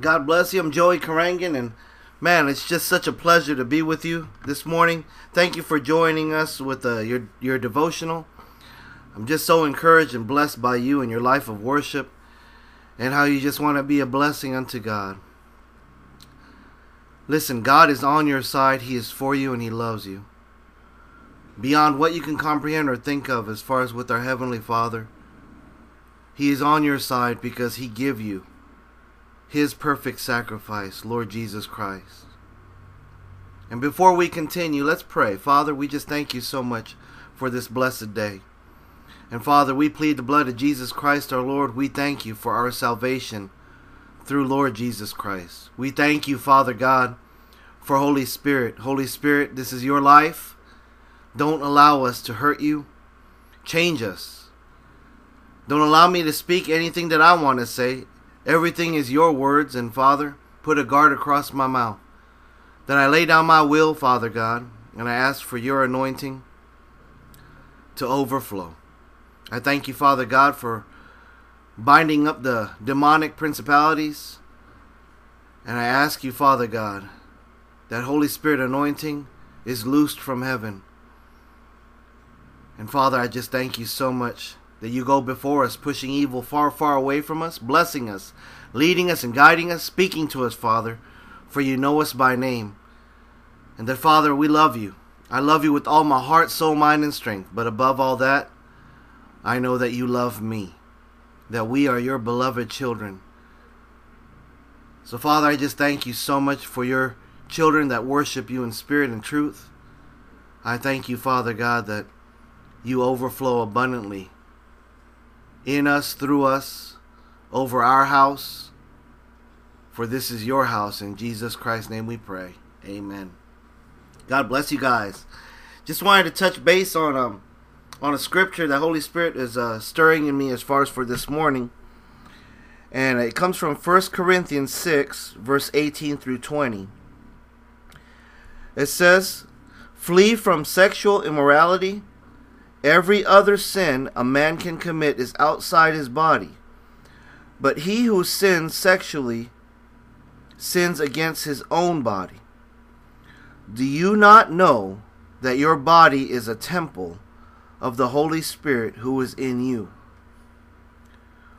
God bless you. I'm Joey Karangan, and man, it's just such a pleasure to be with you this morning. Thank you for joining us with uh, your your devotional. I'm just so encouraged and blessed by you and your life of worship, and how you just want to be a blessing unto God. Listen, God is on your side. He is for you, and He loves you beyond what you can comprehend or think of as far as with our heavenly Father. He is on your side because he give you his perfect sacrifice, Lord Jesus Christ. And before we continue, let's pray. Father, we just thank you so much for this blessed day. And Father, we plead the blood of Jesus Christ our Lord. We thank you for our salvation through Lord Jesus Christ. We thank you, Father God, for Holy Spirit. Holy Spirit, this is your life. Don't allow us to hurt you. Change us. Don't allow me to speak anything that I want to say. Everything is your words, and Father, put a guard across my mouth. Then I lay down my will, Father God, and I ask for your anointing to overflow. I thank you, Father God, for binding up the demonic principalities. And I ask you, Father God, that Holy Spirit anointing is loosed from heaven. And Father, I just thank you so much that you go before us, pushing evil far, far away from us, blessing us, leading us and guiding us, speaking to us, Father, for you know us by name. And that, Father, we love you. I love you with all my heart, soul, mind, and strength. But above all that, I know that you love me, that we are your beloved children. So, Father, I just thank you so much for your children that worship you in spirit and truth. I thank you, Father God, that you overflow abundantly in us, through us, over our house. For this is your house. In Jesus Christ's name we pray. Amen. God bless you guys. Just wanted to touch base on um on a scripture that Holy Spirit is uh, stirring in me as far as for this morning. And it comes from 1 Corinthians 6, verse 18 through 20. It says, Flee from sexual immorality. Every other sin a man can commit is outside his body. But he who sins sexually sins against his own body. Do you not know that your body is a temple of the Holy Spirit who is in you,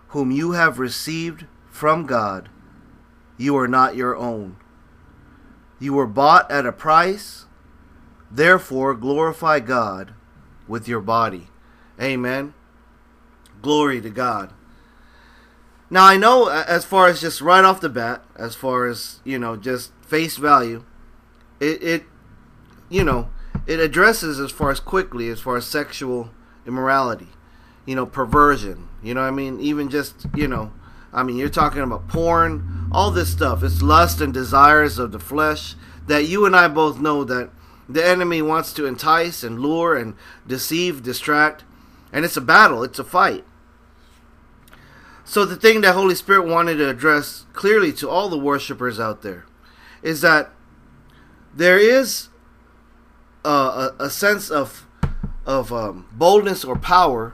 whom you have received from God? You are not your own. You were bought at a price. Therefore, glorify God with your body. Amen. Glory to God. Now I know as far as just right off the bat, as far as, you know, just face value, it, it you know, it addresses as far as quickly as far as sexual immorality, you know, perversion, you know I mean? Even just, you know, I mean, you're talking about porn, all this stuff. It's lust and desires of the flesh that you and I both know that the enemy wants to entice and lure and deceive, distract, and it's a battle, it's a fight. So, the thing that Holy Spirit wanted to address clearly to all the worshipers out there is that there is a, a, a sense of, of um, boldness or power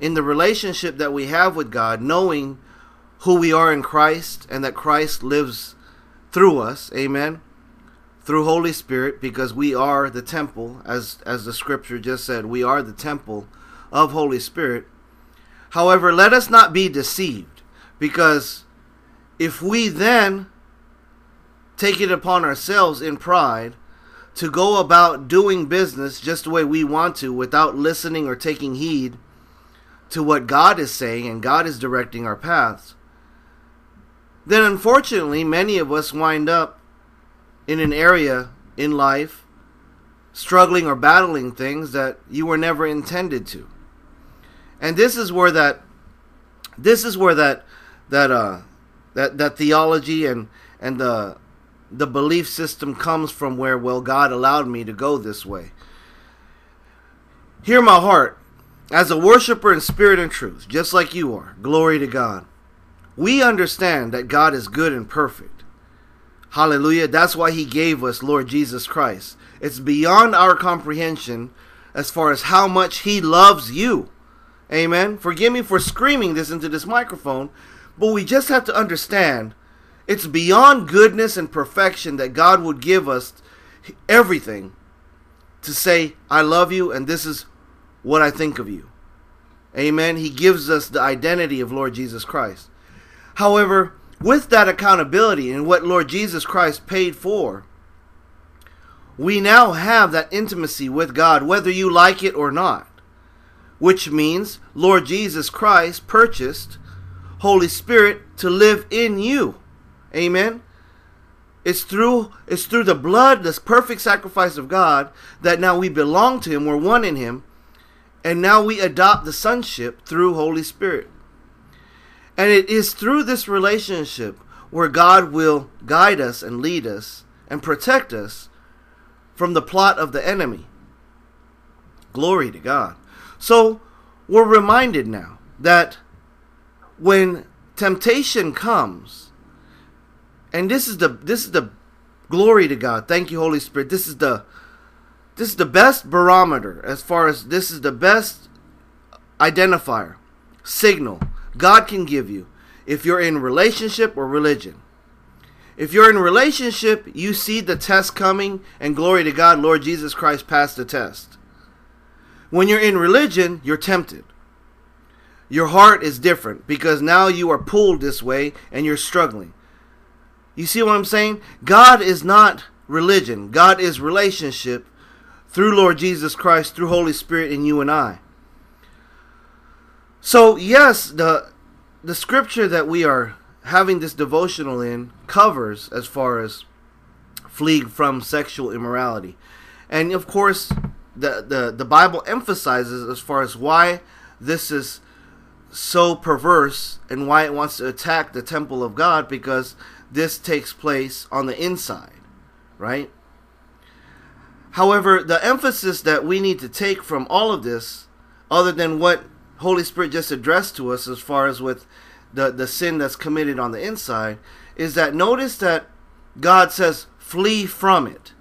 in the relationship that we have with God, knowing who we are in Christ and that Christ lives through us. Amen through Holy Spirit because we are the temple as as the scripture just said we are the temple of Holy Spirit. However let us not be deceived because if we then take it upon ourselves in pride to go about doing business just the way we want to without listening or taking heed to what God is saying and God is directing our paths then unfortunately many of us wind up in an area in life struggling or battling things that you were never intended to. And this is where that this is where that that uh that that theology and and the the belief system comes from where well God allowed me to go this way. Hear my heart as a worshiper in spirit and truth, just like you are. Glory to God. We understand that God is good and perfect. Hallelujah. That's why he gave us Lord Jesus Christ. It's beyond our comprehension as far as how much he loves you. Amen. Forgive me for screaming this into this microphone, but we just have to understand It's beyond goodness and perfection that God would give us everything to say, I love you and this is what I think of you. Amen. He gives us the identity of Lord Jesus Christ. However, with that accountability and what Lord Jesus Christ paid for, we now have that intimacy with God, whether you like it or not. Which means Lord Jesus Christ purchased Holy Spirit to live in you. Amen. It's through it's through the blood, this perfect sacrifice of God, that now we belong to Him. We're one in Him, and now we adopt the sonship through Holy Spirit. And it is through this relationship where God will guide us and lead us and protect us from the plot of the enemy. Glory to God. So we're reminded now that when temptation comes, and this is the this is the glory to God. Thank you, Holy Spirit. This is the this is the best barometer as far as this is the best identifier, signal God can give you if you're in relationship or religion. If you're in relationship, you see the test coming, and glory to God, Lord Jesus Christ passed the test. When you're in religion, you're tempted. Your heart is different because now you are pulled this way and you're struggling. You see what I'm saying? God is not religion, God is relationship through Lord Jesus Christ, through Holy Spirit in you and I. So, yes, the the scripture that we are having this devotional in covers as far as fleeing from sexual immorality. And of course, the, the, the Bible emphasizes as far as why this is so perverse and why it wants to attack the temple of God because this takes place on the inside, right? However, the emphasis that we need to take from all of this, other than what Holy Spirit just addressed to us as far as with the, the sin that's committed on the inside, is that notice that God says, flee from it.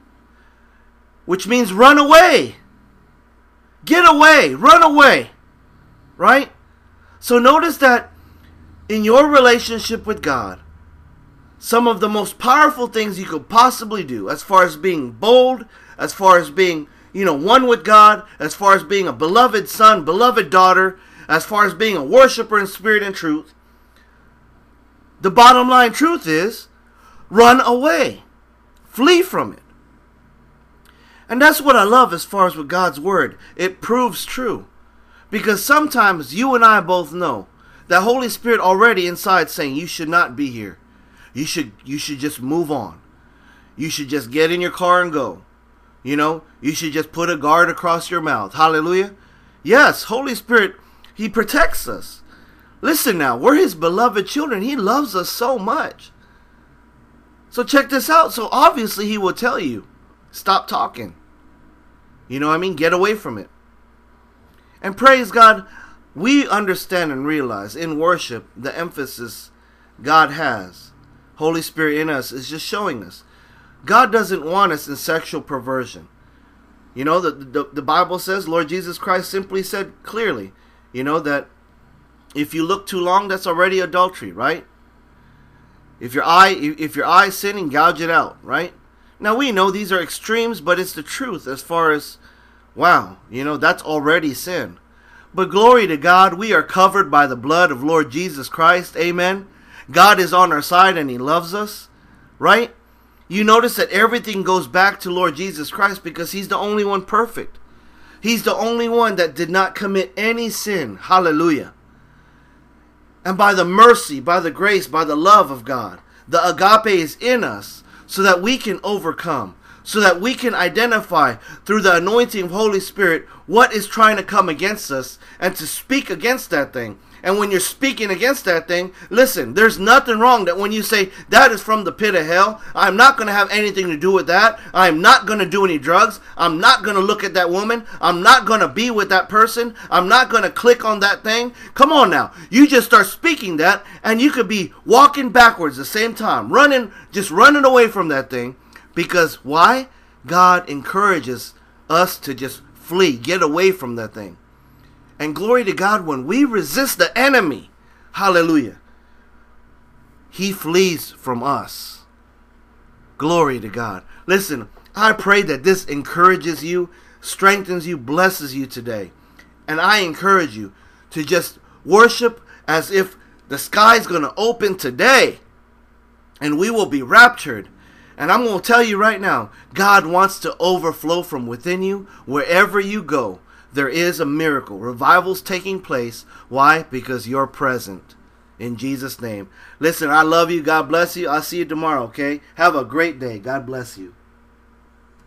Which means run away. Get away. Run away. Right? So notice that in your relationship with God, some of the most powerful things you could possibly do, as far as being bold, as far as being, you know, one with God, as far as being a beloved son, beloved daughter, as far as being a worshiper in spirit and truth, the bottom line truth is run away, flee from it. And that's what I love as far as with God's word. It proves true. Because sometimes you and I both know that Holy Spirit already inside saying you should not be here. You should you should just move on. You should just get in your car and go. You know, you should just put a guard across your mouth. Hallelujah. Yes, Holy Spirit, he protects us. Listen now, we're his beloved children. He loves us so much. So check this out. So obviously he will tell you, stop talking. You know what I mean? Get away from it. And praise God, we understand and realize in worship the emphasis God has. Holy Spirit in us is just showing us. God doesn't want us in sexual perversion. You know, the, the, the Bible says, Lord Jesus Christ simply said clearly, you know, that if you look too long, that's already adultery, right? If your eye if your eye sinning, gouge it out, right? Now we know these are extremes, but it's the truth as far as wow, you know, that's already sin. But glory to God, we are covered by the blood of Lord Jesus Christ. Amen. God is on our side and he loves us, right? You notice that everything goes back to Lord Jesus Christ because he's the only one perfect. He's the only one that did not commit any sin. Hallelujah and by the mercy, by the grace, by the love of God. The agape is in us so that we can overcome, so that we can identify through the anointing of Holy Spirit what is trying to come against us and to speak against that thing and when you're speaking against that thing, listen, there's nothing wrong that when you say that is from the pit of hell, I'm not going to have anything to do with that. I'm not going to do any drugs. I'm not going to look at that woman. I'm not going to be with that person. I'm not going to click on that thing. Come on now. You just start speaking that and you could be walking backwards the same time, running, just running away from that thing because why? God encourages us to just flee, get away from that thing. And glory to God when we resist the enemy. Hallelujah. he flees from us. Glory to God. Listen, I pray that this encourages you, strengthens you, blesses you today. And I encourage you to just worship as if the sky's going to open today and we will be raptured. And I'm going to tell you right now God wants to overflow from within you wherever you go. There is a miracle. Revival's taking place. Why? Because you're present. In Jesus' name. Listen, I love you. God bless you. I'll see you tomorrow, okay? Have a great day. God bless you.